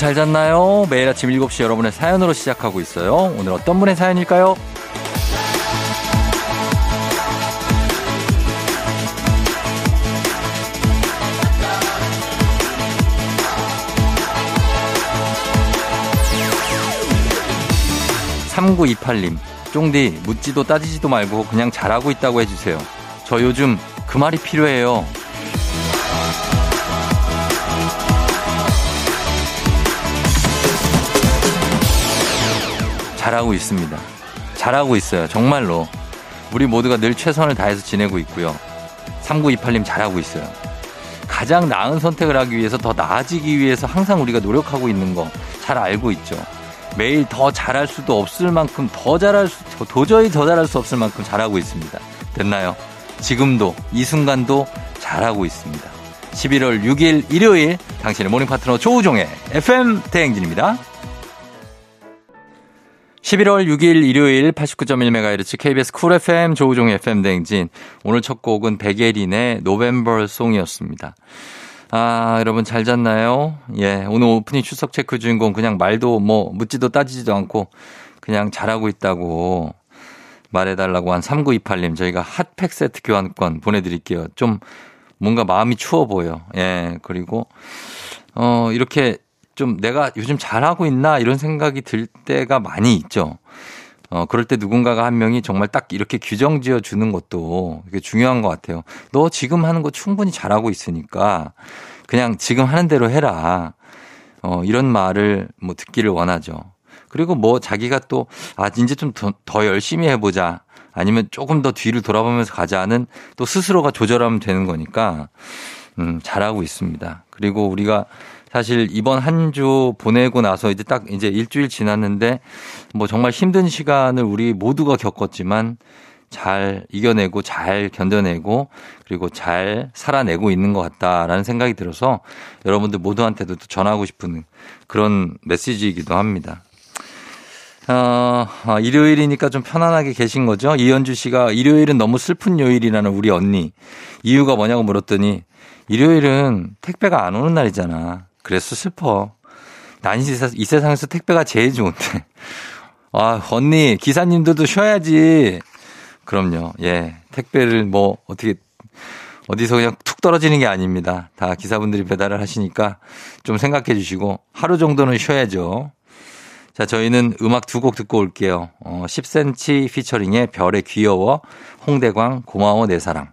잘 잤나요? 매일 아침 7시 여러분의 사연으로 시작하고 있어요. 오늘 어떤 분의 사연일까요? 3928님, 쫑디, 묻지도 따지지도 말고 그냥 잘하고 있다고 해주세요. 저 요즘 그 말이 필요해요. 잘하고 있습니다. 잘하고 있어요. 정말로. 우리 모두가 늘 최선을 다해서 지내고 있고요. 3928님 잘하고 있어요. 가장 나은 선택을 하기 위해서 더 나아지기 위해서 항상 우리가 노력하고 있는 거 잘 알고 있죠. 매일 더 잘할 수도 없을 만큼 더 잘할 수, 도저히 더 잘할 수 없을 만큼 잘하고 있습니다. 됐나요? 지금도, 이 순간도 잘하고 있습니다. 11월 6일 일요일 당신의 모닝 파트너 조우종의 FM 대행진입니다. 11월 6일 일요일 89.1MHz KBS 쿨 FM 조우종의 FM 대행진. 오늘 첫 곡은 백예린의 November Song이었습니다. 아, 여러분 잘 잤나요? 예, 오늘 오프닝 출석 체크 주인공 그냥 말도 뭐 묻지도 따지지도 않고 그냥 잘하고 있다고 말해달라고 한 3928님 저희가 핫팩 세트 교환권 보내드릴게요. 좀 뭔가 마음이 추워 보여. 예, 그리고 어, 이렇게 좀 내가 요즘 잘하고 있나 이런 생각이 들 때가 많이 있죠. 어, 그럴 때 누군가가 한 명이 정말 딱 이렇게 규정 지어 주는 것도 이게 중요한 것 같아요. 너 지금 하는 거 충분히 잘하고 있으니까 그냥 지금 하는 대로 해라. 어, 이런 말을 뭐 듣기를 원하죠. 그리고 뭐 자기가 또, 아, 이제 좀 더, 더 열심히 해보자. 아니면 조금 더 뒤를 돌아보면서 가자는 또 스스로가 조절하면 되는 거니까, 음, 잘하고 있습니다. 그리고 우리가 사실 이번 한 주 보내고 나서 이제 딱 이제 일주일 지났는데 뭐 정말 힘든 시간을 우리 모두가 겪었지만 잘 이겨내고 잘 견뎌내고 그리고 잘 살아내고 있는 것 같다라는 생각이 들어서 여러분들 모두한테도 전하고 싶은 그런 메시지이기도 합니다. 어, 아, 일요일이니까 좀 편안하게 계신 거죠? 이현주 씨가 일요일은 너무 슬픈 요일이라는 우리 언니. 이유가 뭐냐고 물었더니 일요일은 택배가 안 오는 날이잖아. 그래서 슬퍼. 난 이 세상에서 택배가 제일 좋은데. 아, 언니, 기사님들도 쉬어야지. 그럼요. 예. 택배를 뭐, 어떻게, 어디서 그냥 툭 떨어지는 게 아닙니다. 다 기사분들이 배달을 하시니까 좀 생각해 주시고 하루 정도는 쉬어야죠. 자, 저희는 음악 두 곡 듣고 올게요. 어, 10cm 피처링의 별의 귀여워, 홍대광, 고마워 내 사랑.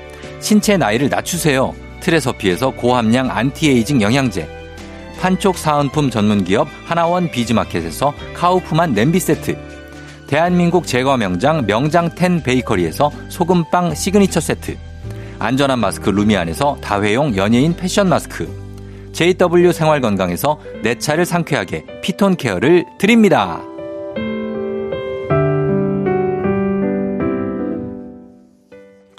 신체 나이를 낮추세요. 트레서피에서 고함량 안티에이징 영양제. 판촉 사은품 전문기업 하나원 비즈마켓에서 카우프만 냄비 세트. 대한민국 제과 명장 명장텐 베이커리에서 소금빵 시그니처 세트. 안전한 마스크 루미안에서 다회용 연예인 패션 마스크. JW 생활건강에서 내 차를 상쾌하게 피톤 케어를 드립니다.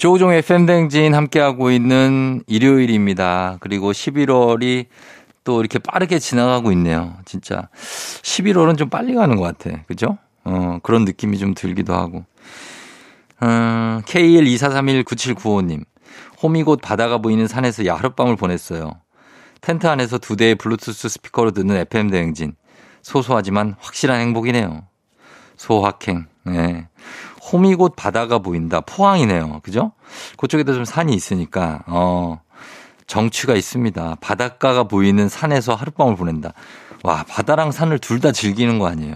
조우종의 팬댕진 함께하고 있는 일요일입니다. 그리고 11월이 또 이렇게 빠르게 지나가고 있네요. 진짜 11월은 좀 빨리 가는 것 같아. 그죠? 어, 그런 느낌이 좀 들기도 하고. 어, K124319795님. 홈이 곧 바다가 보이는 산에서 야하룻밤을 보냈어요. 텐트 안에서 두 대의 블루투스 스피커로 듣는 FM 대행진. 소소하지만 확실한 행복이네요. 소확행. 네. 곧 바다가 보인다. 포항이네요. 그죠? 그쪽에도 좀 산이 있으니까, 어, 정취가 있습니다. 바닷가가 보이는 산에서 하룻밤을 보낸다. 와, 바다랑 산을 둘 다 즐기는 거 아니에요.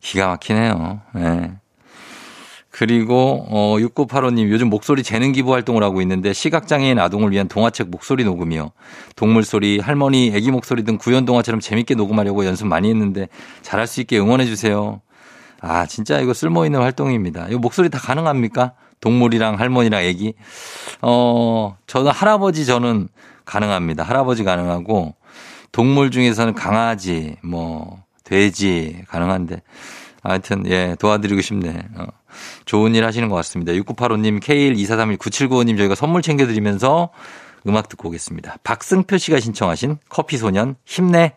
기가 막히네요. 네. 그리고 어 6985님 요즘 목소리 재능 기부 활동을 하고 있는데 시각장애인 아동을 위한 동화책 목소리 녹음이요. 동물 소리, 할머니, 아기 목소리 등 구연 동화처럼 재밌게 녹음하려고 연습 많이 했는데 잘할 수 있게 응원해 주세요. 아, 진짜 이거 쓸모 있는 활동입니다. 이거 목소리 다 가능합니까? 동물이랑 할머니랑 아기. 어, 저는 할아버지 저는 가능합니다. 할아버지 가능하고 동물 중에서는 강아지, 뭐 돼지 가능한데 하여튼 예, 도와드리고 싶네. 어. 좋은 일 하시는 것 같습니다. 6985님, K124319795님 저희가 선물 챙겨드리면서 음악 듣고 오겠습니다. 박승표 씨가 신청하신 커피소년 힘내.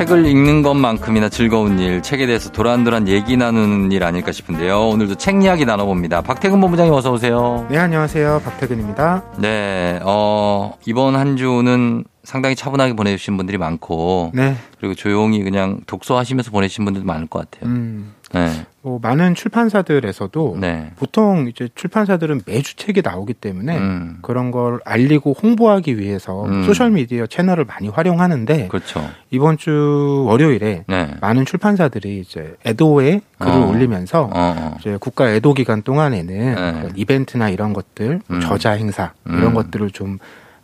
책을 읽는 것만큼이나 즐거운 일, 책에 대해서 도란도란 얘기 나누는 일 아닐까 싶은데요. 오늘도 책 이야기 나눠봅니다. 박태근 본부장님 어서 오세요. 네, 안녕하세요. 박태근입니다. 네, 어, 이번 한 주는 상당히 차분하게 보내주신 분들이 많고, 네. 그리고 조용히 그냥 독서하시면서 보내신 분들도 많을 것 같아요. 음, 네, 뭐 많은 출판사들에서도 네, 보통 이제 출판사들은 매주 책이 나오기 때문에 음, 그런 걸 알리고 홍보하기 위해서 음. 소셜 미디어 채널을 많이 활용하는데 그렇죠. 이번 주 월요일에 네, 많은 출판사들이 이제 애도에 글을 어. 올리면서 어, 어, 이제 국가 애도 기간 동안에는 네. 이벤트나 이런 것들, 음. 저자 행사 이런 음. 것들을 좀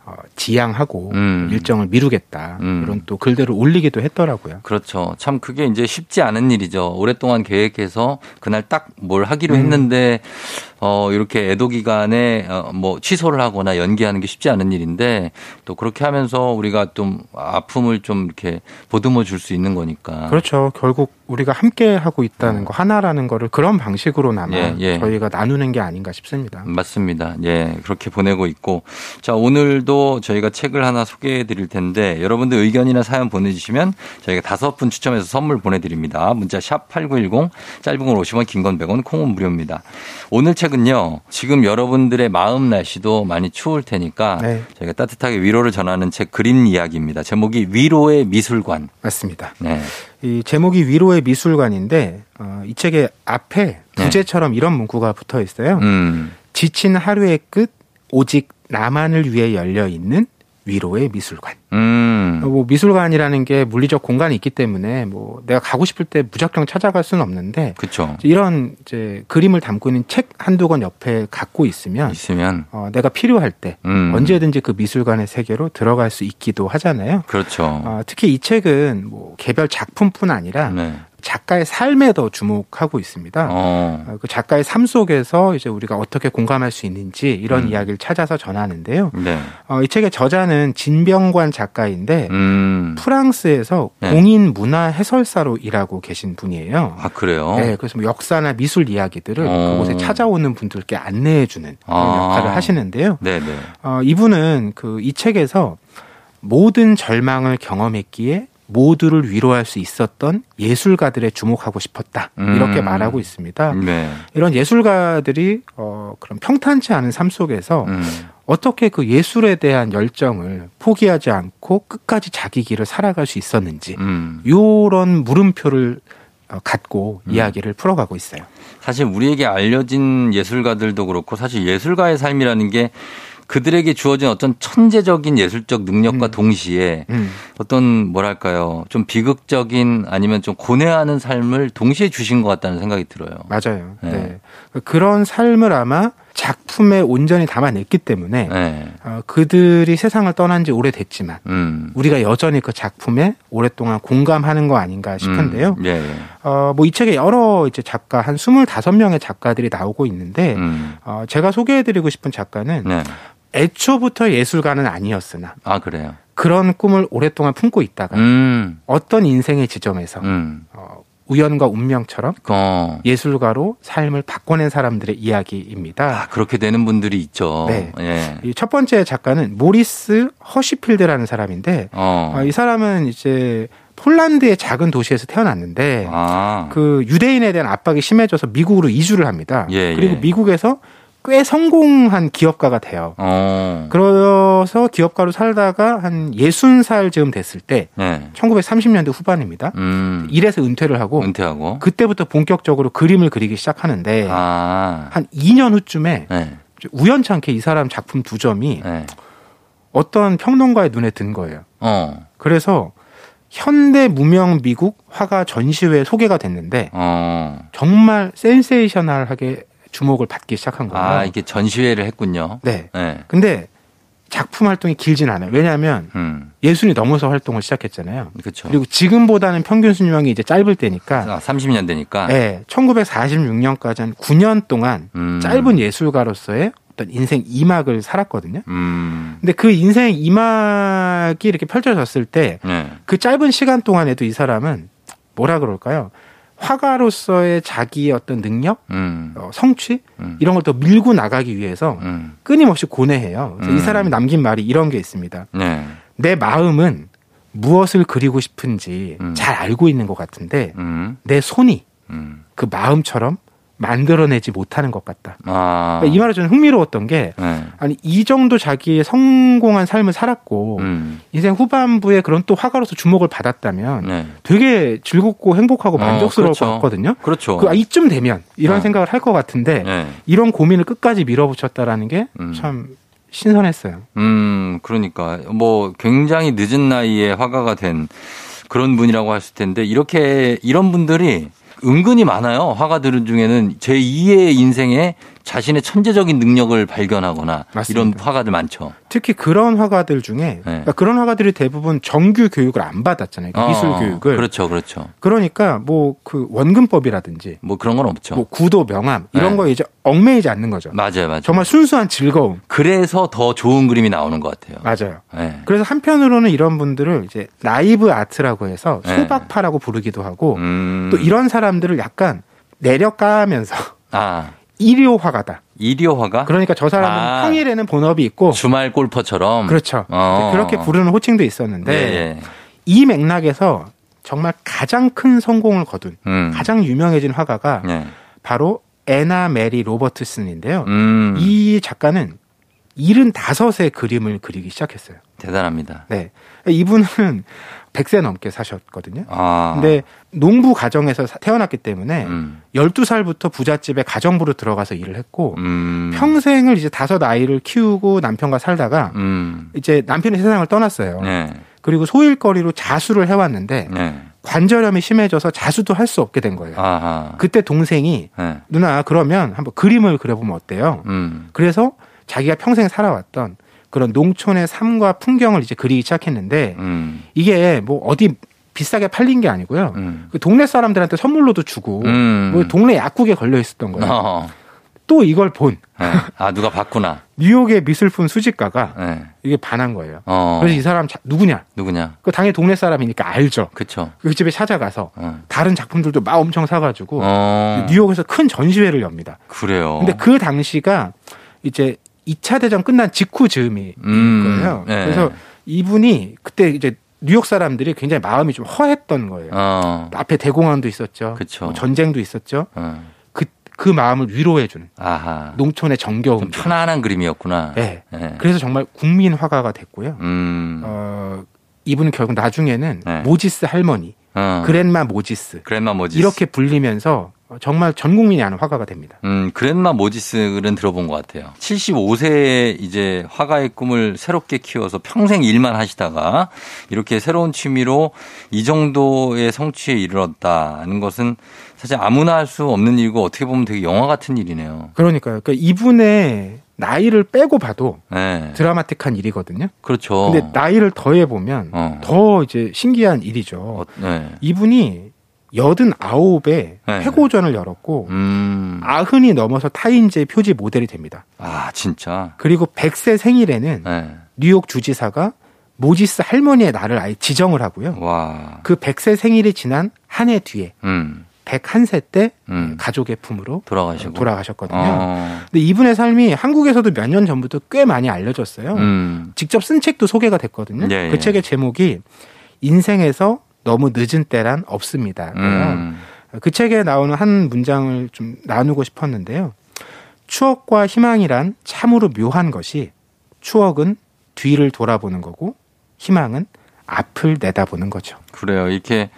어, 지양하고 음. 일정을 미루겠다 음. 이런 또 글들을 올리기도 했더라고요. 그렇죠. 참 그게 이제 쉽지 않은 일이죠. 오랫동안 계획해서 그날 딱 뭘 하기로 음. 했는데 어 이렇게 애도 기간에 어 뭐 취소를 하거나 연기하는 게 쉽지 않은 일인데 또 그렇게 하면서 우리가 좀 아픔을 좀 이렇게 보듬어 줄 수 있는 거니까. 그렇죠. 결국 우리가 함께 하고 있다는 거 하나라는 거를 그런 방식으로나마 예, 예. 저희가 나누는 게 아닌가 싶습니다. 맞습니다. 예, 그렇게 보내고 있고. 자, 오늘도 저희가 책을 하나 소개해 드릴 텐데, 여러분들 의견이나 사연 보내 주시면 저희가 다섯 분 추첨해서 선물 보내 드립니다. 문자 샵 8910, 짧은 걸 50원, 긴 건 100원, 콩은 무료입니다. 오늘 책 은요, 지금 여러분들의 마음 날씨도 많이 추울 테니까, 네. 저희가 따뜻하게 위로를 전하는 책 그림 이야기입니다. 제목이 위로의 미술관. 맞습니다. 네. 이 제목이 위로의 미술관인데 어, 이 책의 앞에 부제처럼 이런 문구가 붙어 있어요. 네. 음, 지친 하루의 끝 오직 나만을 위해 열려 있는 위로의 미술관. 음, 뭐 미술관이라는 게 물리적 공간이 있기 때문에 뭐 내가 가고 싶을 때 무작정 찾아갈 수는 없는데 그쵸. 이런 이제 그림을 담고 있는 책 한두 권 옆에 갖고 있으면 있으면, 어, 내가 필요할 때 음. 언제든지 그 미술관의 세계로 들어갈 수 있기도 하잖아요. 그렇죠. 어, 특히 이 책은 뭐 개별 작품뿐 아니라 네. 작가의 삶에 더 주목하고 있습니다. 어, 어, 그 작가의 삶 속에서 이제 우리가 어떻게 공감할 수 있는지 이런 음. 이야기를 찾아서 전하는데요. 네. 어, 이 책의 저자는 진병관 작가인데 음. 프랑스에서 네. 공인 문화 해설사로 일하고 계신 분이에요. 아, 그래요? 네, 그래서 뭐 역사나 미술 이야기들을 어. 그곳에 찾아오는 분들께 안내해주는 그런 아. 역할을 하시는데요. 네네. 어, 이분은 그 이 책에서 모든 절망을 경험했기에 모두를 위로할 수 있었던 예술가들에 주목하고 싶었다. 이렇게 음. 말하고 있습니다. 네. 이런 예술가들이 어 그런 평탄치 않은 삶 속에서 음. 어떻게 그 예술에 대한 열정을 포기하지 않고 끝까지 자기 길을 살아갈 수 있었는지 음. 요런 물음표를 어, 갖고 음. 이야기를 풀어가고 있어요. 사실 우리에게 알려진 예술가들도 그렇고 사실 예술가의 삶이라는 게 그들에게 주어진 어떤 천재적인 예술적 능력과 음. 동시에 음. 어떤 뭐랄까요 좀 비극적인 아니면 좀 고뇌하는 삶을 동시에 주신 것 같다는 생각이 들어요. 맞아요. 네. 네. 그런 삶을 아마 작품에 온전히 담아냈기 때문에 네. 어, 그들이 세상을 떠난 지 오래됐지만 음. 우리가 여전히 그 작품에 오랫동안 공감하는 거 아닌가 싶은데요. 음. 예. 예. 어, 뭐 이 책에 여러 이제 작가 한 25명의 작가들이 나오고 있는데 음. 어, 제가 소개해드리고 싶은 작가는 네. 애초부터 예술가는 아니었으나 아 그래요. 그런 꿈을 오랫동안 품고 있다가 음. 어떤 인생의 지점에서 음. 어, 우연과 운명처럼 어. 예술가로 삶을 바꿔낸 사람들의 이야기입니다. 아, 그렇게 되는 분들이 있죠. 네. 예. 이첫 번째 작가는 모리스 허시필드라는 사람인데 어. 어, 이 사람은 이제 폴란드의 작은 도시에서 태어났는데 아. 그 유대인에 대한 압박이 심해져서 미국으로 이주를 합니다. 예, 그리고 예. 미국에서 꽤 성공한 기업가가 돼요. 어. 그래서 기업가로 살다가 한 60살 즈음 됐을 때 예. 1930년대 후반입니다. 음. 일에서 은퇴를 하고 은퇴하고. 그때부터 본격적으로 그림을 그리기 시작하는데 아. 한 2년 후쯤에 네. 우연찮게 이 사람 작품 두 점이 네. 어떤 평론가의 눈에 든 거예요. 어. 그래서 현대 무명 미국 화가 전시회에 소개가 됐는데 어. 정말 센세이셔널하게 주목을 받기 시작한 거예요. 아, 이게 전시회를 했군요. 네. 네. 근데 작품 활동이 길진 않아요. 왜냐하면 음. 예순이 넘어서 활동을 시작했잖아요. 그렇죠. 그리고 지금보다는 평균 수명이 이제 짧을 때니까 아, 30년 되니까. 네, 1946년까지 한 9년 동안 음. 짧은 예술가로서의 어떤 인생 2막을 살았거든요. 음. 근데 그 인생 2막이 이렇게 펼쳐졌을 때그 네. 짧은 시간 동안에도 이 사람은 뭐라 그럴까요? 화가로서의 자기의 어떤 능력, 음. 어, 성취 음. 이런 걸 더 밀고 나가기 위해서 음. 끊임없이 고뇌해요. 그래서 음. 이 사람이 남긴 말이 이런 게 있습니다. 네. 내 마음은 무엇을 그리고 싶은지 음. 잘 알고 있는 것 같은데 음. 내 손이 음. 그 마음처럼 만들어내지 못하는 것 같다. 아. 그러니까 이 말이 저는 흥미로웠던 게 네. 아니 이 정도 자기의 성공한 삶을 살았고 음. 인생 후반부에 그런 또 화가로서 주목을 받았다면 네. 되게 즐겁고 행복하고 어, 만족스러울 그렇죠. 것 같거든요. 그렇죠. 그 아, 이쯤 되면 이런 어. 생각을 할 것 같은데 네. 이런 고민을 끝까지 밀어붙였다라는 게 음. 참 신선했어요. 음, 그러니까 뭐 굉장히 늦은 나이에 화가가 된 그런 분이라고 했을 텐데 이렇게 이런 분들이 은근히 많아요. 화가들 중에는 제 2의 인생에 자신의 천재적인 능력을 발견하거나 맞습니다. 이런 화가들 많죠. 특히 그런 화가들 중에 그러니까 그런 화가들이 대부분 정규 교육을 안 받았잖아요. 그 네. 어, 미술 교육을. 그렇죠, 그렇죠. 그러니까 뭐 그 원근법이라든지 뭐 그런 건 없죠. 뭐 구도 명암 이런 네. 거에 이제 얽매이지 않는 거죠. 맞아요, 맞아요. 정말 순수한 즐거움. 그래서 더 좋은 그림이 나오는 것 같아요. 맞아요. 네. 그래서 한편으로는 이런 분들을 이제 라이브 아트라고 해서 네. 소박파라고 부르기도 하고 음. 또 이런 사람들을 약간 내려까면서 아 일요 화가다. 이리오 화가 그러니까 저 사람은 아. 평일에는 본업이 있고 주말 골퍼처럼 그렇죠. 어. 그렇게 부르는 호칭도 있었는데 네, 네. 이 맥락에서 정말 가장 큰 성공을 거둔 음. 가장 유명해진 화가가 네. 바로 애나 메리 로버트슨인데요. 음. 이 작가는 75세 그림을 그리기 시작했어요. 대단합니다. 네. 이분은 100세 넘게 사셨거든요. 아. 근데 농부 가정에서 사- 태어났기 때문에 음. 12살부터 부잣집에 가정부로 들어가서 일을 했고 음. 평생을 이제 다섯 아이를 키우고 남편과 살다가 음. 이제 남편이 세상을 떠났어요. 네. 그리고 소일거리로 자수를 해왔는데 네. 관절염이 심해져서 자수도 할 수 없게 된 거예요. 아하. 그때 동생이 네. 누나 그러면 한번 그림을 그려보면 어때요? 음. 그래서 자기가 평생 살아왔던 그런 농촌의 삶과 풍경을 이제 그리기 시작했는데 음. 이게 뭐 어디 비싸게 팔린 게 아니고요. 음. 그 동네 사람들한테 선물로도 주고 음. 뭐 동네 약국에 걸려 있었던 거예요. 어. 또 이걸 본 네. 아 누가 봤구나. 뉴욕의 미술품 수집가가 네. 이게 반한 거예요. 어. 그래서 이 사람 자- 누구냐? 누구냐? 그 당연히 동네 사람이니까 알죠. 그쵸. 그 집에 찾아가서 어. 다른 작품들도 막 엄청 사가지고 어. 뉴욕에서 큰 전시회를 엽니다. 그래요. 근데 그 당시가 이제 2차 대전 끝난 직후 즈음이 음. 거예요. 네. 그래서 이분이 그때 이제 뉴욕 사람들이 굉장히 마음이 좀 허했던 거예요. 어. 앞에 대공황도 있었죠. 뭐 전쟁도 있었죠. 어. 그, 그 마음을 위로해주는 아하. 농촌의 정겨움. 좀 편안한 그림이었구나. 네. 예. 그래서 정말 국민 화가가 됐고요. 음. 어, 이분은 결국 나중에는 네. 모지스 할머니, 어. 그랜마 모지스 그랜마 모지스. 이렇게 불리면서 정말 전 국민이 아는 화가가 됩니다. 음, 그랜마 모지스는 들어본 것 같아요. 75세에 이제 화가의 꿈을 새롭게 키워서 평생 일만 하시다가 이렇게 새로운 취미로 이 정도의 성취에 이르렀다는 것은 사실 아무나 할 수 없는 일이고 어떻게 보면 되게 영화 같은 일이네요. 그러니까요. 그러니까 이분의 나이를 빼고 봐도 네. 드라마틱한 일이거든요. 그렇죠. 근데 나이를 더해 보면 어. 더 이제 신기한 일이죠. 어, 네. 이분이 여든 아홉에 네. 회고전을 열었고 음. 아흔이 넘어서 타인제 표지 모델이 됩니다. 아, 진짜. 그리고 100세 생일에는 네. 뉴욕 주지사가 모지스 할머니의 날을 아예 지정을 하고요. 와. 그 100세 생일이 지난 한 해 뒤에 음. 101세 때 음. 가족의 품으로 돌아가시고. 돌아가셨거든요. 어. 근데 이분의 삶이 한국에서도 몇 년 전부터 꽤 많이 알려졌어요. 음. 직접 쓴 책도 소개가 됐거든요. 예, 그 예. 책의 제목이 인생에서 너무 늦은 때란 없습니다. 음. 그 책에 나오는 한 문장을 좀 나누고 싶었는데요. 추억과 희망이란 참으로 묘한 것이 추억은 뒤를 돌아보는 거고 희망은 앞을 내다보는 거죠. 그래요. 이렇게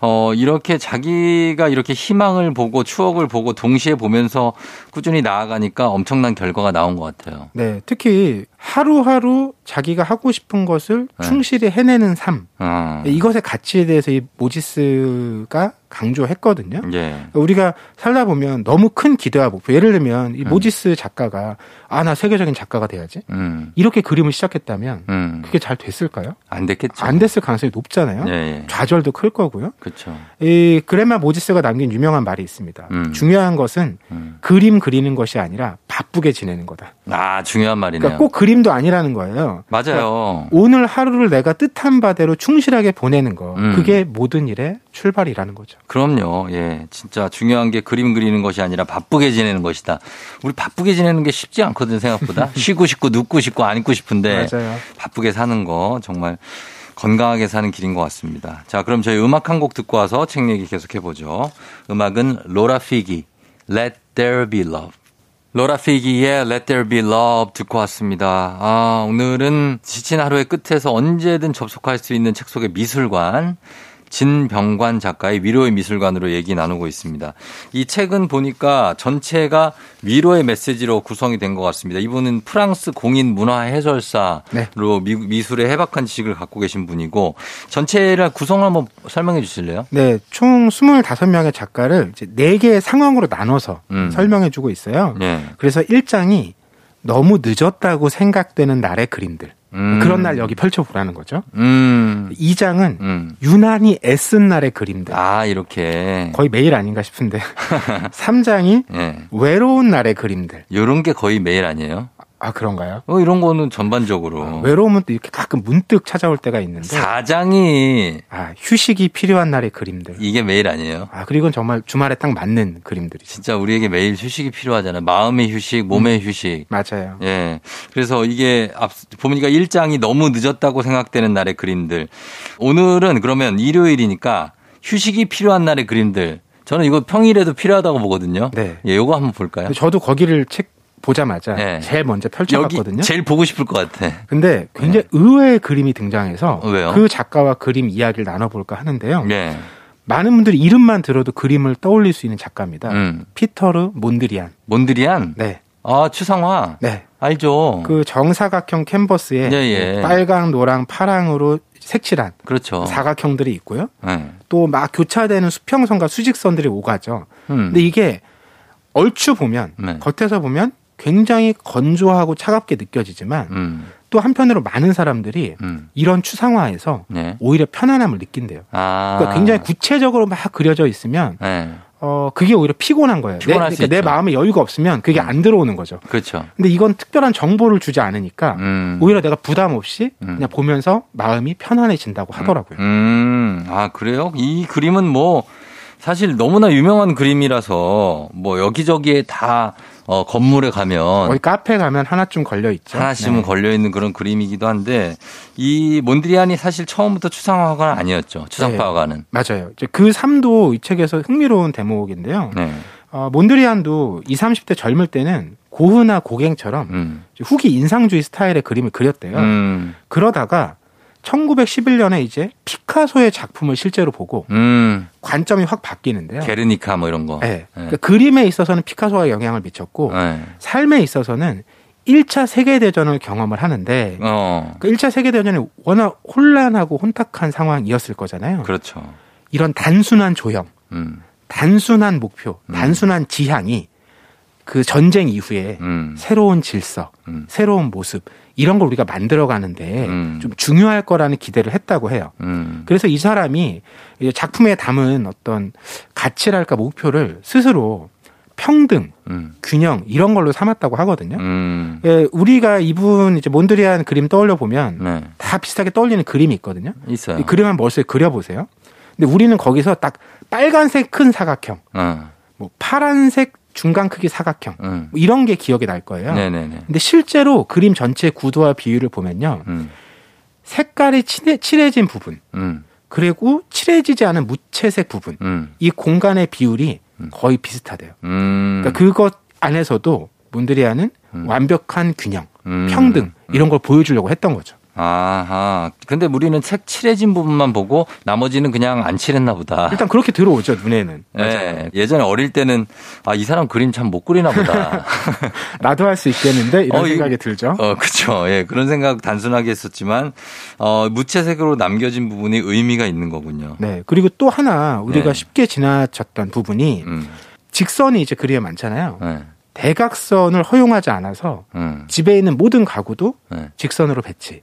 어 이렇게 자기가 이렇게 희망을 보고 추억을 보고 동시에 보면서 꾸준히 나아가니까 엄청난 결과가 나온 것 같아요. 네, 특히 하루하루 자기가 하고 싶은 것을 네. 충실히 해내는 삶. 어. 이것의 가치에 대해서 이 모지스가 강조했거든요. 예. 우리가 살다 보면 너무 큰 기대와 목표. 예를 들면 이 음. 모지스 작가가 아 나 세계적인 작가가 돼야지. 음. 이렇게 그림을 시작했다면 음. 그게 잘 됐을까요? 안 됐겠죠. 안 됐을 가능성이 높잖아요. 예, 예. 좌절도 클 거고요. 그렇죠. 이 그레마 모지스가 남긴 유명한 말이 있습니다. 음. 중요한 것은 음. 그림 그리는 것이 아니라 바쁘게 지내는 거다. 아, 중요한 말이네요. 그러니까 꼭 그림도 아니라는 거예요. 맞아요. 오늘 하루를 내가 뜻한 바대로 충실하게 보내는 거. 음. 그게 모든 일의 출발이라는 거죠. 그럼요. 예. 진짜 중요한 게 그림 그리는 것이 아니라 바쁘게 지내는 것이다. 우리 바쁘게 지내는 게 쉽지 않거든, 생각보다. 쉬고 싶고 눕고 싶고 안 있고 싶은데 맞아요. 바쁘게 사는 거 정말 건강하게 사는 길인 것 같습니다. 자, 그럼 저희 음악 한 곡 듣고 와서 책 얘기 계속 해보죠. 음악은 로라 피기, Let There Be Love. 로라 피기의 Let There Be Love 듣고 왔습니다. 아, 오늘은 지친 하루의 끝에서 언제든 접속할 수 있는 책 속의 미술관, 진병관 작가의 위로의 미술관으로 얘기 나누고 있습니다. 이 책은 보니까 전체가 위로의 메시지로 구성이 된 것 같습니다. 이분은 프랑스 공인 문화 해설사로 네. 미, 미술의 해박한 지식을 갖고 계신 분이고 전체를 구성을 한번 설명해 주실래요? 네, 총 25명의 작가를 이제 4개의 상황으로 나눠서 음. 설명해 주고 있어요. 네. 그래서 1장이 너무 늦었다고 생각되는 날의 그림들. 음. 그런 날 여기 펼쳐보라는 거죠. 음. 2장은 음. 유난히 애쓴 날의 그림들. 아, 이렇게. 거의 매일 아닌가 싶은데. 3장이 예. 외로운 날의 그림들. 요런 게 거의 매일 아니에요? 아, 그런가요? 어, 이런 거는 전반적으로. 외로움은 또 이렇게 가끔 문득 찾아올 때가 있는데. 사장이 아, 휴식이 필요한 날의 그림들. 이게 매일 아니에요? 아, 그리고 정말 주말에 딱 맞는 그림들이죠. 진짜 우리에게 매일 휴식이 필요하잖아요. 마음의 휴식, 몸의 휴식. 맞아요. 예. 그래서 이게 앞, 보니까 일장이 너무 늦었다고 생각되는 날의 그림들. 오늘은 그러면 일요일이니까 휴식이 필요한 날의 그림들. 저는 이거 평일에도 필요하다고 보거든요. 네. 예, 요거 한번 볼까요? 저도 거기를 책 보자마자 네. 제일 먼저 펼쳐봤거든요. 제일 보고 싶을 것 같아. 근데 굉장히 의외의 그림이 등장해서 어, 왜요? 그 작가와 그림 이야기를 나눠볼까 하는데요. 예. 많은 분들이 이름만 들어도 그림을 떠올릴 수 있는 작가입니다. 음. 피터르 몬드리안. 몬드리안? 네. 아, 추상화. 네. 알죠. 그 정사각형 캔버스에 예, 예. 빨강, 노랑, 파랑으로 색칠한 그렇죠. 사각형들이 있고요. 예. 또막 교차되는 수평선과 수직선들이 오가죠. 음. 근데 이게 얼추 보면 네. 겉에서 보면 굉장히 건조하고 차갑게 느껴지지만 음. 또 한편으로 많은 사람들이 음. 이런 추상화에서 네. 오히려 편안함을 느낀대요. 아. 그러니까 굉장히 구체적으로 막 그려져 있으면 네. 어 그게 오히려 피곤한 거예요. 내, 그러니까 내. 음. 마음에 여유가 없으면 그게 안 들어오는 거죠. 그렇죠. 근데 이건 특별한 정보를 주지 않으니까 음. 오히려 내가 부담 없이 음. 그냥 보면서 마음이 편안해진다고 하더라고요. 음. 아, 그래요? 이 그림은 뭐 사실 너무나 유명한 그림이라서 뭐 여기저기에 다 어, 건물에 가면 어디 카페 가면 하나쯤 걸려 있죠. 하나씩은 네. 걸려 있는 그런 그림이기도 한데 이 몬드리안이 사실 처음부터 추상화가는 아니었죠. 추상화가는. 맞아요. 이제 그 삶도 이 책에서 흥미로운 대목인데요. 네. 어, 몬드리안도 20, 30대 젊을 때는 고흐나 고갱처럼 음. 후기 인상주의 스타일의 그림을 그렸대요. 음. 그러다가 1911년에 이제 피카소의 작품을 실제로 보고 음. 관점이 확 바뀌는데요. 게르니카 뭐 이런 거. 네. 그러니까 그림에 있어서는 피카소가 영향을 미쳤고 네. 삶에 있어서는 1차 세계대전을 경험을 하는데 어. 그 1차 세계대전이 워낙 혼란하고 혼탁한 상황이었을 거잖아요. 그렇죠. 이런 단순한 조형, 음. 단순한 목표, 음. 단순한 지향이 그 전쟁 이후에 음. 새로운 질서, 음. 새로운 모습 이런 걸 우리가 만들어 가는데 음. 좀 중요할 거라는 기대를 했다고 해요. 음. 그래서 이 사람이 작품에 담은 어떤 가치랄까 목표를 스스로 평등, 음. 균형 이런 걸로 삼았다고 하거든요. 음. 예, 우리가 이분 이제 몬드리안 그림 떠올려 보면 네. 다 비슷하게 떠올리는 그림이 있거든요. 있어요. 이 그림 한번 머릿속에 그려 보세요. 근데 우리는 거기서 딱 빨간색 큰 사각형, 어. 뭐 파란색 중간 크기 사각형 음. 뭐 이런 게 기억이 날 거예요. 네네네. 근데 실제로 그림 전체 구도와 비율을 보면요. 음. 색깔이 칠해, 칠해진 부분, 음. 그리고 칠해지지 않은 무채색 부분, 음. 이 공간의 비율이 음. 거의 비슷하대요. 음. 그러니까 그것 안에서도 몬드리안은 음. 완벽한 균형, 음. 평등 이런 걸 보여주려고 했던 거죠. 아하. 근데 우리는 색 칠해진 부분만 보고 나머지는 그냥 안 칠했나 보다. 일단 그렇게 들어오죠 눈에는. 예. 예전에 어릴 때는 아, 이 사람 그림 참 못 그리나 보다. 나도 할 수 있겠는데 이런 어, 이- 생각이 들죠. 어, 그쵸. 예. 그런 생각 단순하게 했었지만, 어, 무채색으로 남겨진 부분이 의미가 있는 거군요. 네. 그리고 또 하나 우리가 네. 쉽게 지나쳤던 부분이 음. 직선이 이제 그림에 많잖아요. 네. 대각선을 허용하지 않아서 음. 집에 있는 모든 가구도 네. 직선으로 배치.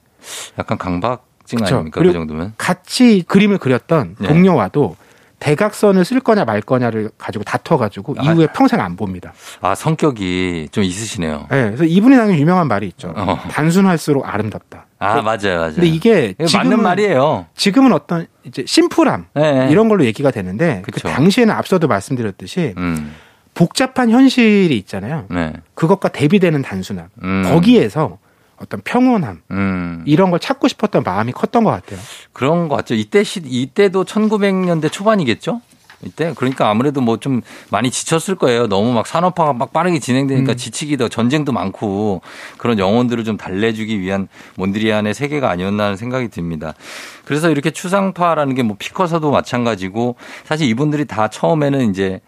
약간 강박증 그쵸. 아닙니까? 그 정도면? 같이 그림을 그렸던 네. 동료와도 대각선을 쓸 거냐 말 거냐를 가지고 다퉈가지고 아. 이후에 평생 안 봅니다. 아, 성격이 좀 있으시네요. 네, 그래서 이분이 당연 유명한 말이 있죠. 어. 단순할수록 아름답다. 아, 맞아요, 맞아요. 근데 이게 지금은, 맞는 말이에요. 지금은 어떤 이제 심플함 네. 이런 걸로 얘기가 되는데 그. 당시에는 앞서도 말씀드렸듯이 음. 복잡한 현실이 있잖아요. 네. 그것과 대비되는 단순함. 음. 거기에서 어떤 평온함 음. 이런 걸 찾고 싶었던 마음이 컸던 것 같아요. 그런 것 같죠. 이때 시, 이때도 1900년대 초반이겠죠? 이때 그러니까 아무래도 뭐 좀 많이 지쳤을 거예요. 너무 막 산업화가 막 빠르게 진행되니까 음. 지치기도 전쟁도 많고 그런 영혼들을 좀 달래주기 위한 몬드리안의 세계가 아니었나 하는 생각이 듭니다. 그래서 이렇게 추상파라는 게 뭐 피커서도 마찬가지고 사실 이분들이 다 처음에는 이제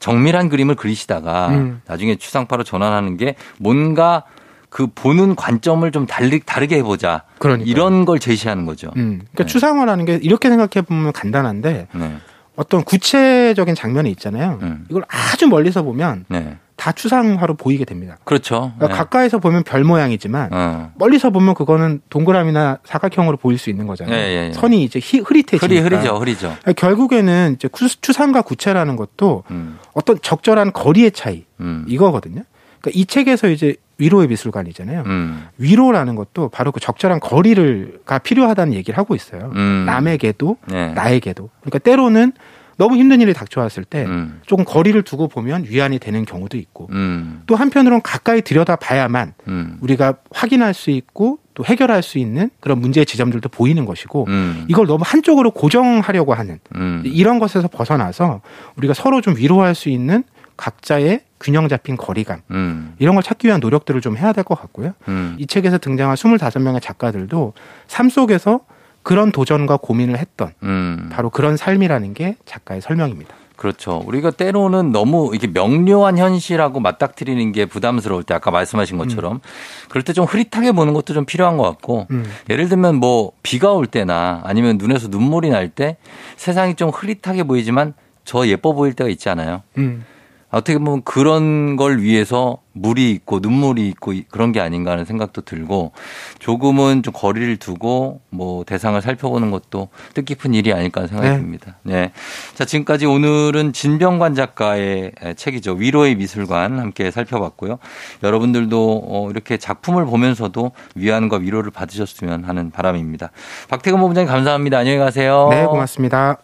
정밀한 그림을 그리시다가 음. 나중에 추상파로 전환하는 게 뭔가 그 보는 관점을 좀 다르, 다르게 해보자. 그러니까요. 이런 걸 제시하는 거죠. 음, 그러니까 네. 추상화라는 게 이렇게 생각해 보면 간단한데 네. 어떤 구체적인 장면이 있잖아요. 음. 이걸 아주 멀리서 보면 네. 다 추상화로 보이게 됩니다. 그렇죠. 그러니까 가까이서 보면 별 모양이지만 어. 멀리서 보면 그거는 동그라미나 사각형으로 보일 수 있는 거잖아요. 예, 예, 예. 선이 이제 히, 흐릿해지니까. 흐리, 흐리죠, 흐리죠. 그러니까 결국에는 이제 구- 추상과 구체라는 것도 음, 어떤 적절한 거리의 차이 음, 이거거든요. 그러니까 이 책에서 이제 위로의 미술관이잖아요. 음, 위로라는 것도 바로 그 적절한 거리를가 필요하다는 얘기를 하고 있어요. 음. 남에게도 네. 나에게도. 그러니까 때로는 너무 힘든 일이 닥쳐왔을 때 음, 조금 거리를 두고 보면 위안이 되는 경우도 있고 음, 또 한편으로는 가까이 들여다 봐야만 음, 우리가 확인할 수 있고 또 해결할 수 있는 그런 문제의 지점들도 보이는 것이고 음, 이걸 너무 한쪽으로 고정하려고 하는 음. 이런 것에서 벗어나서 우리가 서로 좀 위로할 수 있는 각자의 균형 잡힌 거리감 음, 이런 걸 찾기 위한 노력들을 좀 해야 될 것 같고요. 음. 이 책에서 등장한 25명의 작가들도 삶 속에서 그런 도전과 고민을 했던 음. 바로 그런 삶이라는 게 작가의 설명입니다. 그렇죠. 우리가 때로는 너무 이게 명료한 현실하고 맞닥뜨리는 게 부담스러울 때 아까 말씀하신 것처럼 그럴 때 좀 흐릿하게 보는 것도 좀 필요한 것 같고 음. 예를 들면 뭐 비가 올 때나 아니면 눈에서 눈물이 날 때 세상이 좀 흐릿하게 보이지만 저 예뻐 보일 때가 있잖아요. 음. 어떻게 보면 그런 걸 위해서 물이 있고 눈물이 있고 이- 그런 게 아닌가 하는 생각도 들고 조금은 좀 거리를 두고 뭐 대상을 살펴보는 것도 뜻깊은 일이 아닐까 생각이 네. 듭니다. 네. 자, 지금까지 오늘은 진병관 작가의 책이죠. 위로의 미술관 함께 살펴봤고요. 여러분들도 어, 이렇게 작품을 보면서도 위안과 위로를 받으셨으면 하는 바람입니다. 박태근 본부장님 감사합니다. 안녕히 가세요. 네, 고맙습니다.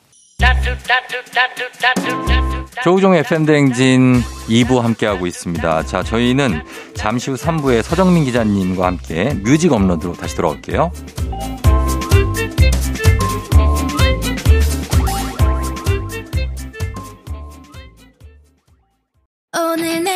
조우종 FM대행진 2부 함께하고 있습니다. 자, 저희는 잠시 후 3부에 서정민 기자님과 함께 뮤직 업로드로 다시 돌아올게요. 오늘 내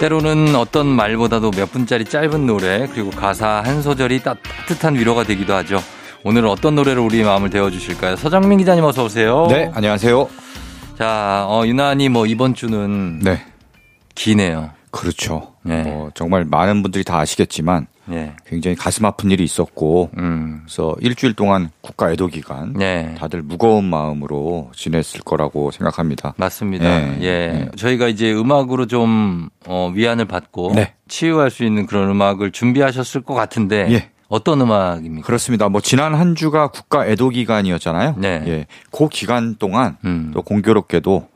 때로는 어떤 말보다도 몇 분짜리 짧은 노래 그리고 가사 한 소절이 따뜻한 위로가 되기도 하죠. 오늘은 어떤 노래로 우리 마음을 데워주실까요? 서정민 기자님 어서 오세요. 네, 안녕하세요. 자, 어, 유난히 뭐 이번 주는 네, 기네요. 그렇죠. 네. 어, 정말 많은 분들이 다 아시겠지만 예. 굉장히 가슴 아픈 일이 있었고 음. 그래서 일주일 동안 국가 애도 기간 네. 다들 무거운 마음으로 지냈을 거라고 생각합니다. 맞습니다. 네. 예. 네. 저희가 이제 음악으로 좀, 어, 위안을 받고. 네. 치유할 수 있는 그런 음악을 준비하셨을 것 같은데. 예. 어떤 음악입니까? 그렇습니다. 뭐 지난 한 주가 국가 애도 기간이었잖아요. 네. 예. 그 기간 동안 음. 또 공교롭게도 어,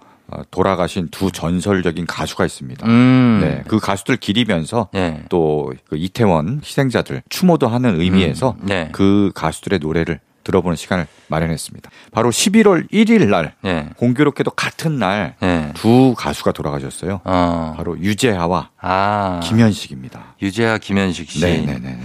돌아가신 두 전설적인 가수가 있습니다. 음. 네. 그 가수들 기리면서 예. 또그 이태원 희생자들 추모도 하는 의미에서 음. 네. 그 가수들의 노래를 들어보는 시간을 마련했습니다. 바로 11월 1일 날 예. 공교롭게도 같은 날두 예. 가수가 돌아가셨어요. 어. 바로 유재하와 아. 김현식입니다. 유재하, 김현식 씨. 네네네.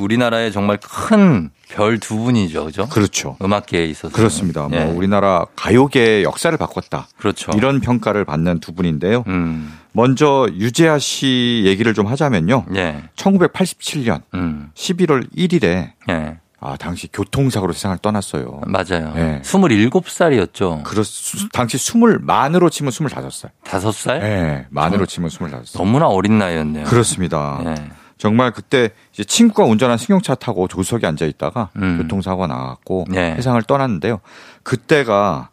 우리나라에 정말 큰 별 두 분이죠. 그죠? 그렇죠. 음악계에 있어서. 그렇습니다. 예. 뭐 우리나라 가요계의 역사를 바꿨다. 그렇죠. 이런 평가를 받는 두 분인데요. 음. 먼저 유재하 씨 얘기를 좀 하자면요. 예. 1987년 음. 11월 1일에 예. 아 당시 교통사고로 세상을 떠났어요. 맞아요. 예. 27살이었죠. 그렇 당시 스물 만으로 치면 25살. 다섯 살 예, 만으로 치면 25살. 너무나 어린 나이였네요. 그렇습니다. 예. 정말 그때 이제 친구가 운전한 승용차 타고 조수석에 앉아 있다가 음. 교통사고가 나왔고 네. 세상을 떠났는데요. 그때가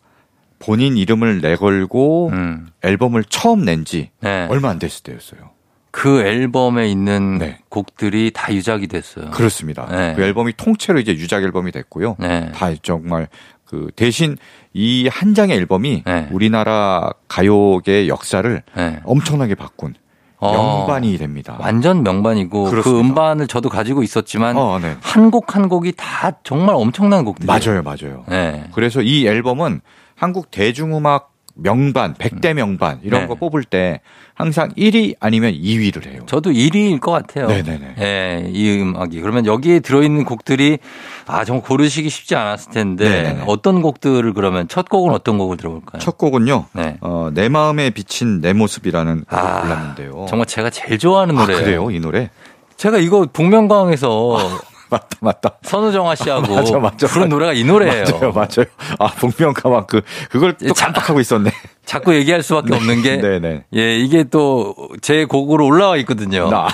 본인 이름을 내걸고 음. 앨범을 처음 낸지 네. 얼마 안 됐을 때였어요. 그 앨범에 있는 네. 곡들이 다 유작이 됐어요. 그렇습니다. 네. 그 앨범이 통째로 이제 유작 앨범이 됐고요. 네. 다 정말 그 대신 이 한 장의 앨범이 네. 우리나라 가요계의 역사를 네. 엄청나게 바꾼 어, 명반이 됩니다. 완전 명반이고 그 그렇습니다. 음반을 저도 가지고 있었지만 어, 네. 한곡 한 곡이 다 정말 엄청난 곡들이에요. 맞아요, 맞아요. 네. 그래서 이 앨범은 한국 대중음악 명반, 100대 명반 이런 네. 거 뽑을 때 항상 1위 아니면 2위를 해요. 저도 1위일 것 같아요. 네네네. 예, 이 음악이. 그러면 여기에 들어있는 곡들이 아, 정말 고르시기 쉽지 않았을 텐데 네네네. 어떤 곡들을 그러면 첫 곡은 어떤 곡을 들어볼까요? 첫 곡은요. 네. 어, 내 마음에 비친 내 모습이라는 곡을 아, 골랐는데요. 정말 제가 제일 좋아하는 아, 노래예요. 그래요? 이 노래? 제가 이거 복면가왕에서 맞다, 맞다. 선우정아 씨하고 맞아, 맞아, 부른. 노래가 이 노래예요. 맞아요, 맞아요. 아, 복면가왕 그 그걸 또 자- 깜빡하고 있었네. 자꾸 얘기할 수밖에 없는 게 네네. 예, 이게 또 제 곡으로 올라와 있거든요. 나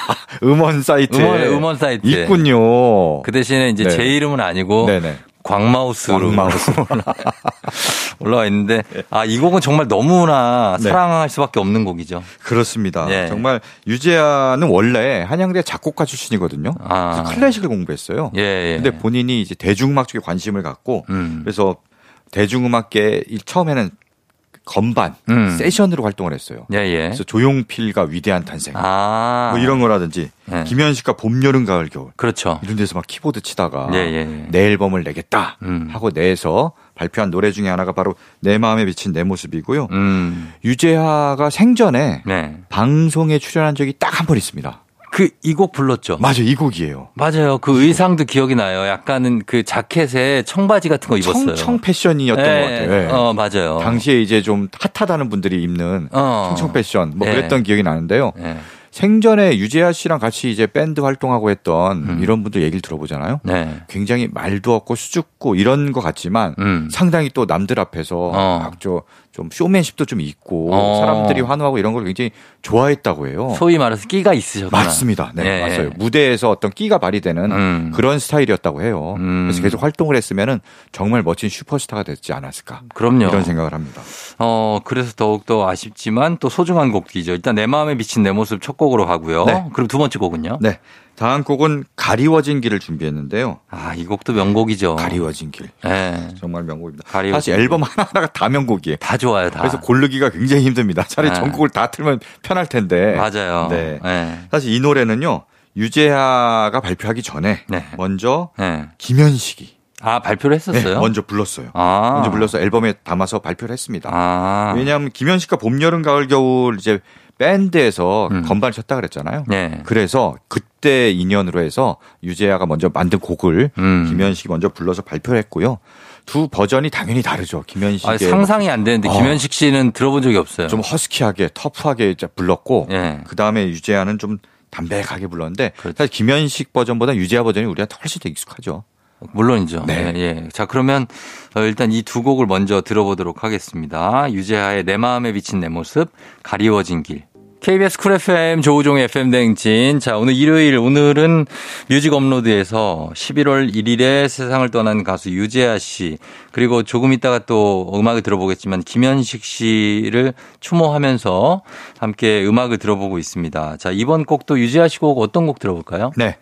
음원 사이트에 음원, 음원 사이트에. 있군요. 그 대신에 이제 네. 제 이름은 아니고 네네. 광마우스로 광마우스. 올라와 있는데 아 이 곡은 정말 너무나 네. 사랑할 수밖에 없는 곡이죠. 그렇습니다. 예. 정말 유재하는 원래 한양대 작곡가 출신이거든요. 아. 클래식을 공부했어요. 예, 예. 근데 본인이 이제 대중음악 쪽에 관심을 갖고 음. 그래서 대중음악계 이 처음에는 건반 음. 세션으로 활동을 했어요. 예, 예. 그래서 조용필과 위대한 탄생 아. 뭐 이런 거라든지 예. 김현식과 봄 여름 가을 겨울 그렇죠. 이런 데서 막 키보드 치다가 예, 예, 예. 내 앨범을 내겠다 음. 하고 내서 발표한 노래 중에 하나가 바로 내 마음에 비친 내 모습이고요. 음. 유재하가 생전에 네. 방송에 출연한 적이 딱 한 번 있습니다. 그 이 곡 불렀죠. 맞아요. 이 곡이에요. 맞아요. 그 의상도 기억이 나요. 약간은 그 자켓에 청바지 같은 거 입었어요. 청 청 패션이었던 예, 것 같아요. 예. 어, 맞아요. 당시에 이제 좀 핫하다는 분들이 입는 어. 청청 패션 뭐 예. 그랬던 기억이 나는데요. 예. 생전에 유재하 씨랑 같이 이제 밴드 활동하고 했던 음. 이런 분들 얘기를 들어보잖아요. 네. 굉장히 말도 없고 수줍고 이런 것 같지만 음. 상당히 또 남들 앞에서 어. 막좀 좀 쇼맨십도 좀 있고 어. 사람들이 환호하고 이런 걸 굉장히 좋아했다고 해요. 소위 말해서 끼가 있으셨구나. 맞습니다. 네, 예. 맞아요. 무대에서 어떤 끼가 발휘되는 음. 그런 스타일이었다고 해요. 음. 그래서 계속 활동을 했으면은 정말 멋진 슈퍼스타가 됐지 않았을까. 그럼요. 이런 생각을 합니다. 어, 그래서 더욱더 아쉽지만 또 소중한 곡이죠. 일단 내 마음에 비친 내 모습 첫 곡으로 가고요. 네. 그리고 두 번째 곡은요? 네. 다음 곡은 가리워진 길을 준비했는데요. 아, 이 곡도 명곡이죠. 가리워진 길. 예. 정말 명곡입니다. 가리워진 사실 길. 앨범 하나하나가 다 명곡이에요. 다 좋아요, 다. 그래서 고르기가 굉장히 힘듭니다. 차라리 네. 전곡을 다 틀면 편할 텐데. 맞아요. 네. 예. 사실 이 노래는요. 유재하가 발표하기 전에 네. 먼저 예. 김현식이 아, 발표를 네, 했었어요? 먼저 불렀어요. 아. 먼저 불러서 앨범에 담아서 발표를 했습니다. 아. 왜냐하면 김현식과 봄, 여름, 가을, 겨울 이제 밴드에서 음. 건반을 쳤다 그랬잖아요. 네. 그래서 그때 인연으로 해서 유재하가 먼저 만든 곡을 음. 김현식이 먼저 불러서 발표를 했고요. 두 버전이 당연히 다르죠. 김현식의 아, 상상이 안 되는데 어. 김현식 씨는 들어본 적이 없어요. 좀 허스키하게 터프하게 이제 불렀고 예. 그 다음에 유재하는 좀 담백하게 불렀는데 그렇죠. 사실 김현식 버전보다 유재하 버전이 우리한테 훨씬 더 익숙하죠. 물론이죠. 네. 예, 예. 자, 그러면 어, 일단 이 두 곡을 먼저 들어보도록 하겠습니다. 유재하의 내 마음에 비친 내 모습, 가리워진 길. KBS 쿨 FM 조우종의 FM 대행진. 자, 오늘 일요일 오늘은 뮤직 업로드에서 11월 1일에 세상을 떠난 가수 유재하 씨 그리고 조금 있다가 또 음악을 들어보겠지만 김현식 씨를 추모하면서 함께 음악을 들어보고 있습니다. 자, 이번 곡도 유재하 씨 곡 어떤 곡 들어볼까요? 네.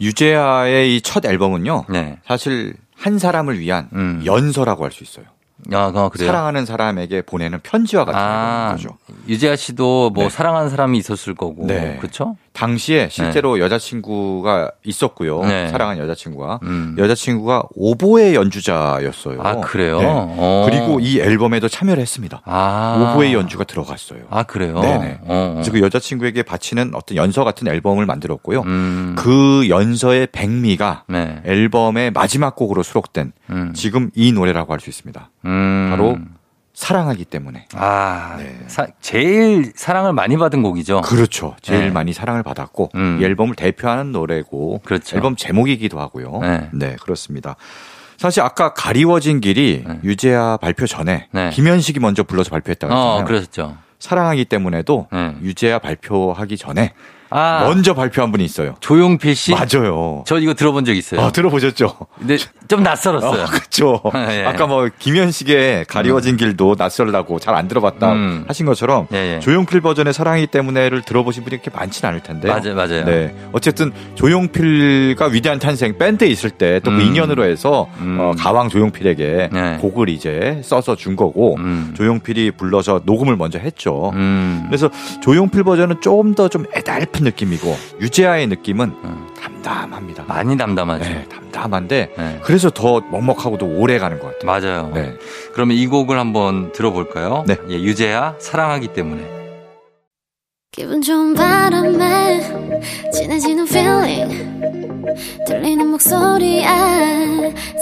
유재하의 이 첫 앨범은요. 네. 사실 한 사람을 위한 음. 연서라고 할 수 있어요. 아, 어, 그래요. 사랑하는 사람에게 보내는 편지와 같은 아, 거죠. 유재하 씨도 뭐 네. 사랑하는 사람이 있었을 거고. 네. 그렇죠? 당시에 실제로 여자친구가 있었고요. 네. 사랑하는 여자친구가. 음. 여자친구가 오보의 연주자였어요. 아, 그래요? 네. 어. 그리고 이 앨범에도 참여를 했습니다. 아. 오보의 연주가 들어갔어요. 아, 그래요? 네네. 어, 어. 그래서 그 여자친구에게 바치는 어떤 연서 같은 앨범을 만들었고요. 음. 그 연서의 백미가 네. 앨범의 마지막 곡으로 수록된 음. 지금 이 노래라고 할 수 있습니다. 음. 바로 사랑하기 때문에. 아, 네. 사- 제일 사랑을 많이 받은 곡이죠. 그렇죠. 제일 네. 많이 사랑을 받았고 음. 이 앨범을 대표하는 노래고 그렇죠. 앨범 제목이기도 하고요. 네. 그렇습니다. 사실 아까 가리워진 길이 네. 유재하 발표 전에 네. 김현식이 먼저 불러서 발표했다고 했잖아요. 어, 그러셨죠. 사랑하기 때문에도 네. 유재하 발표하기 전에 아, 먼저 발표한 분이 있어요. 조용필 씨. 맞아요. 저 이거 들어본 적 있어요. 아, 들어보셨죠? 근데 좀 낯설었어요. 아, 그렇죠. 예. 아까 뭐 김현식의 가리워진 길도 낯설다고 잘 안 들어봤다 음. 하신 것처럼 예, 예. 조용필 버전의 사랑이기 때문에를 들어보신 분이 그렇게 많지는 않을 텐데. 맞아요, 맞아요. 네. 어쨌든 조용필과 위대한 탄생 밴드에 있을 때 또그 음. 인연으로 해서 음. 어, 가왕 조용필에게 네. 곡을 이제 써서 준 거고 음. 조용필이 불러서 녹음을 먼저 했죠. 음. 그래서 조용필 버전은 조금 더 좀 애달픈 느낌이고 유재하의 느낌은 음. 담담합니다. 많이 담담하죠. 네, 담담한데 네. 그래서 더 먹먹하고도 오래 가는 것 같아요. 맞아요. 네. 그러면 이 곡을 한번 들어볼까요? 네. 예, 유재하 사랑하기 때문에. 기분 좋은 바람에 진해지는 feeling 들리는 목소리에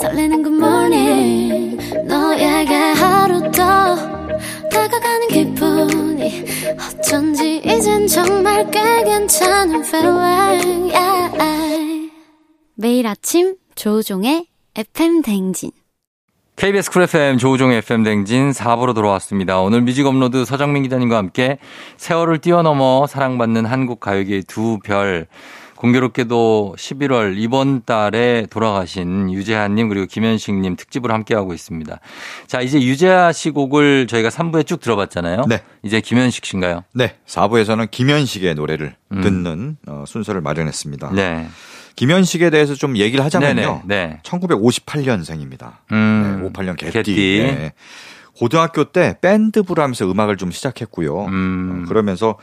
설레는 good morning 너에게 하루 더 다가가는 기분이 어쩐지 이젠 정말 꽤 괜찮은 feeling yeah. 매일 아침 조우종의 FM 대행진 KBS 쿨 FM 조우종의 FM 대행진 4부로 돌아왔습니다. 오늘 뮤직 업로드 서정민 기자님과 함께 세월을 뛰어넘어 사랑받는 한국 가요계의 두 별. 공교롭게도 11월 이번 달에 돌아가신 유재하님 그리고 김현식님 특집을 함께하고 있습니다. 자, 이제 유재하 씨 곡을 저희가 3부에 쭉 들어봤잖아요. 네. 이제 김현식 씨인가요? 네, 4부에서는 김현식의 노래를 음. 듣는 어, 순서를 마련했습니다. 네. 김현식에 대해서 좀 얘기를 하자면요. 네네. 네. 1958년생입니다. 음. 네, 58년 개띠. 개띠. 네. 고등학교 때 밴드부를 하면서 음악을 좀 시작했고요. 음. 어, 그러면서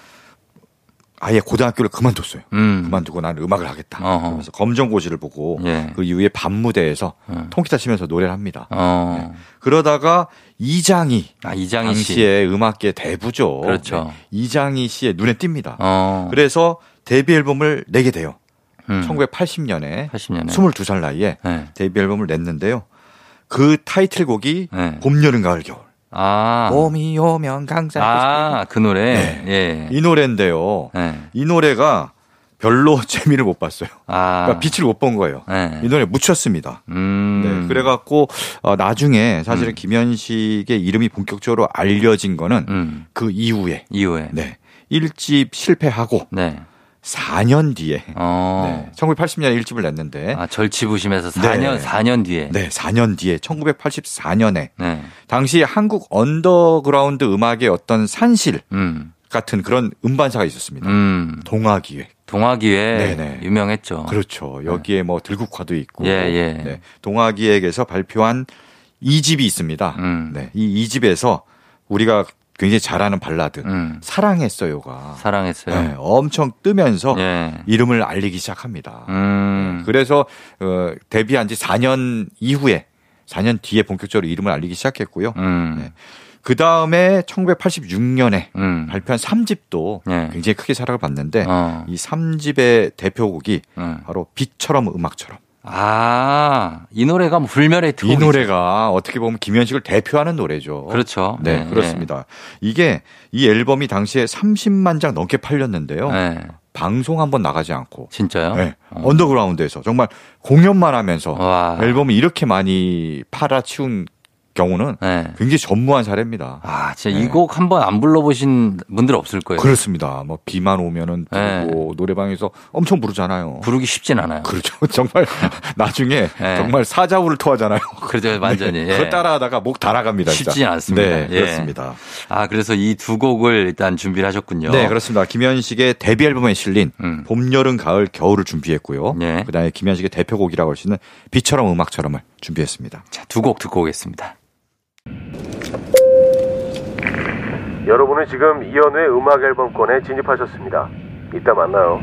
아예 고등학교를 그만뒀어요. 음. 그만두고 나는 음악을 하겠다. 어허. 그러면서 검정고시를 보고 예. 그 이후에 밤무대에서 음. 통기타 치면서 노래를 합니다. 어. 그러다가 이장희 아, 이장희 씨. 당시에 음악계 대부죠. 그렇죠. 네. 이장희 씨의 눈에 띕니다. 어. 그래서 데뷔 앨범을 내게 돼요. 음. 1980년에 80년에. 22살 나이에 네. 데뷔 앨범을 냈는데요. 그 타이틀곡이 네. 봄, 여름, 가을, 겨울. 아. 봄이 오면 강산. 아, 그 노래. 네. 예. 이 노래인데요. 네. 이 노래가 별로 재미를 못 봤어요. 아. 그러니까 빛을 못 본 거예요. 네. 이 노래 묻혔습니다. 음. 네, 그래갖고 어, 나중에 사실은 김현식의 이름이 본격적으로 알려진 거는 음. 그 이후에 이후에. 네 1집 실패하고 네. 4년 뒤에 어. 네, 1980년에 1집을 냈는데 아, 절치부심에서 4년, 네. 4년 뒤에. 네 4년 뒤에 1984년에 네. 당시 한국 언더그라운드 음악의 어떤 산실 음. 같은 그런 음반사가 있었습니다. 음. 동아기획. 동아기획에 네네. 유명했죠. 그렇죠. 여기에 뭐 들국화도 있고 어. 예, 예. 네, 동아기획에서 발표한 2집이 있습니다. 음. 네, 이 2집에서 우리가 굉장히 잘 아는 발라드 음. 사랑했어요가 사랑했어요. 네, 엄청 뜨면서 예. 이름을 알리기 시작합니다. 음. 그래서 어, 데뷔한 지 4년 이후에 4년 뒤에 본격적으로 이름을 알리기 시작했고요. 음. 네. 그 다음에 1986년에 음. 발표한 3집도 네. 굉장히 크게 사랑을 받는데 어. 이 3집의 대표곡이 음. 바로 빛처럼 음악처럼. 아, 이 노래가 뭐 불멸의 이 노래가 어떻게 보면 김현식을 대표하는 노래죠. 그렇죠. 네, 네, 그렇습니다. 이게 이 앨범이 당시에 30만 장 넘게 팔렸는데요. 네. 방송 한번 나가지 않고 진짜요? 네, 어. 언더그라운드에서 정말 공연만 하면서 와. 앨범을 이렇게 많이 팔아치운 경우는 네. 굉장히 전무한 사례입니다. 아, 진짜 네. 이곡 한번 안 불러보신 분들 없을 거예요. 그렇습니다. 뭐 비만 오면은 부르고 노래방에서 엄청 부르잖아요. 부르기 쉽진 않아요. 그렇죠. 정말 나중에 네. 정말 사자우를 토하잖아요. 그렇죠. 완전히. 예. 그거 따라하다가 목 달아갑니다. 쉽지 않습니다. 네, 예. 그렇습니다. 아, 그래서 이 두 곡을 일단 준비를 하셨군요. 네, 그렇습니다. 김현식의 데뷔 앨범에 실린 음. 봄, 여름, 가을, 겨울을 준비했고요. 네. 그다음에 김현식의 대표곡이라고 할 수 있는 비처럼 음악처럼을 준비했습니다. 자, 두 곡 듣고 오겠습니다. 여러분은 지금 이연우의 음악 앨범권에 진입하셨습니다. 이따 만나요.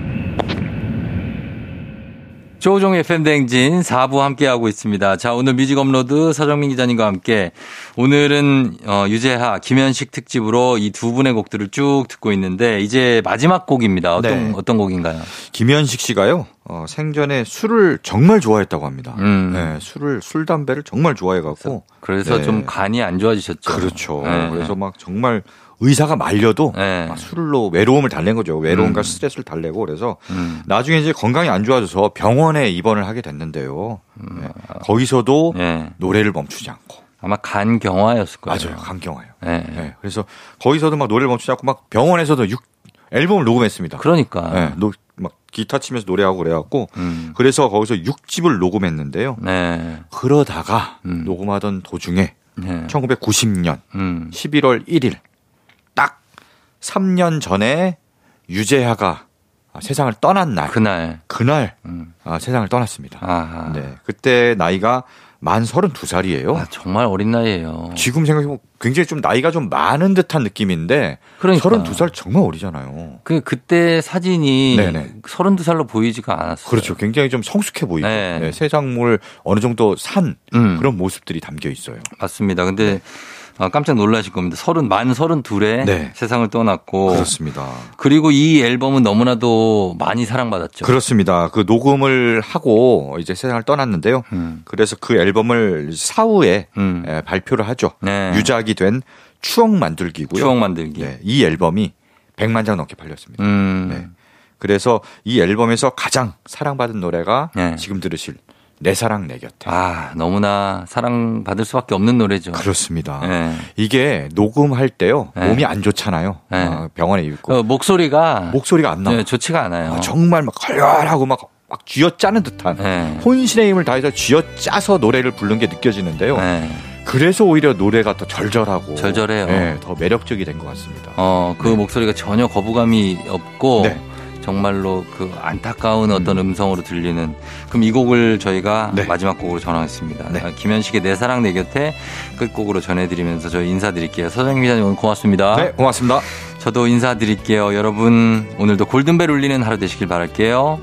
조종의 팬댕진 4부 함께하고 있습니다. 자, 오늘 뮤직 업로드 서정민 기자님과 함께 오늘은 어, 유재하, 김현식 특집으로 이 두 분의 곡들을 쭉 듣고 있는데 이제 마지막 곡입니다. 어떤, 네. 어떤 곡인가요? 김현식 씨가요, 어, 생전에 술을 정말 좋아했다고 합니다. 음. 네, 술을, 술, 담배를 정말 좋아해갖고. 그래서 네. 좀 간이 안 좋아지셨죠. 그렇죠. 네. 그래서 막 정말 의사가 말려도 네. 막 술로 외로움을 달랜 거죠. 외로움과 음. 스트레스를 달래고 그래서 음. 나중에 이제 건강이 안 좋아져서 병원에 입원을 하게 됐는데요. 네. 거기서도 네. 노래를 멈추지 않고. 아마 간 경화였을 거예요. 맞아요. 강경화요. 네. 네. 그래서 거기서도 막 노래를 멈추지 않고 막 병원에서도 육, 앨범을 녹음했습니다. 그러니까. 네. 기타 치면서 노래하고 그래갖고 음. 그래서 거기서 6집을 녹음했는데요. 네. 그러다가 음. 녹음하던 도중에 네. 1990년 음. 11월 1일 딱 3년 전에 유재하가 세상을 떠난 날 그날. 그날 음. 아, 세상을 떠났습니다. 아하. 네. 그때 나이가 만 32살이에요. 아, 정말 어린 나이에요. 지금 생각해보면 굉장히 좀 나이가 좀 많은 듯한 느낌인데 그러니까. 32살 정말 어리잖아요. 그 그때 사진이 네네. 32살로 보이지가 않았어요. 그렇죠. 굉장히 좀 성숙해 보이고 네. 네, 세상물 어느 정도 산 음. 그런 모습들이 담겨 있어요. 맞습니다. 근데 아, 깜짝 놀라실 겁니다. 서른 만 서른 둘에 네. 세상을 떠났고 그렇습니다. 그리고 이 앨범은 너무나도 많이 사랑받았죠. 그렇습니다. 그 녹음을 하고 이제 세상을 떠났는데요. 음. 그래서 그 앨범을 사후에 음. 에, 발표를 하죠. 네. 유작이 된 추억 만들기고요. 추억 만들기. 네, 이 앨범이 100만 장 넘게 팔렸습니다. 음. 네. 그래서 이 앨범에서 가장 사랑받은 노래가 네. 지금 들으실 내 사랑 내 곁에. 아, 너무나 사랑받을 수밖에 없는 노래죠. 그렇습니다. 네. 이게 녹음할 때요 네. 몸이 안 좋잖아요. 네. 어, 병원에 있고 어, 목소리가 목소리가 안. 네, 좋지가 않아요. 아, 정말 막 걸걸하고 막, 막 쥐어짜는 듯한 네. 혼신의 힘을 다해서 쥐어짜서 노래를 부른 게 느껴지는데요. 네. 그래서 오히려 노래가 더 절절하고 절절해요. 네, 더 매력적이 된 것 같습니다. 어, 그 네. 목소리가 전혀 거부감이 없고 네. 정말로 그 안타까운 어떤 음 성으로 들리는 그럼 이 곡을 저희가 네. 마지막 곡으로 전하겠습니다. 네. 아, 김현식의 내 사랑 내 곁에 끝곡으로 전해드리면서 저희 인사드릴게요. 서정민 기자님 오늘 고맙습니다. 네, 고맙습니다. 저도 인사드릴게요. 여러분 오늘도 골든벨 울리는 하루 되시길 바랄게요.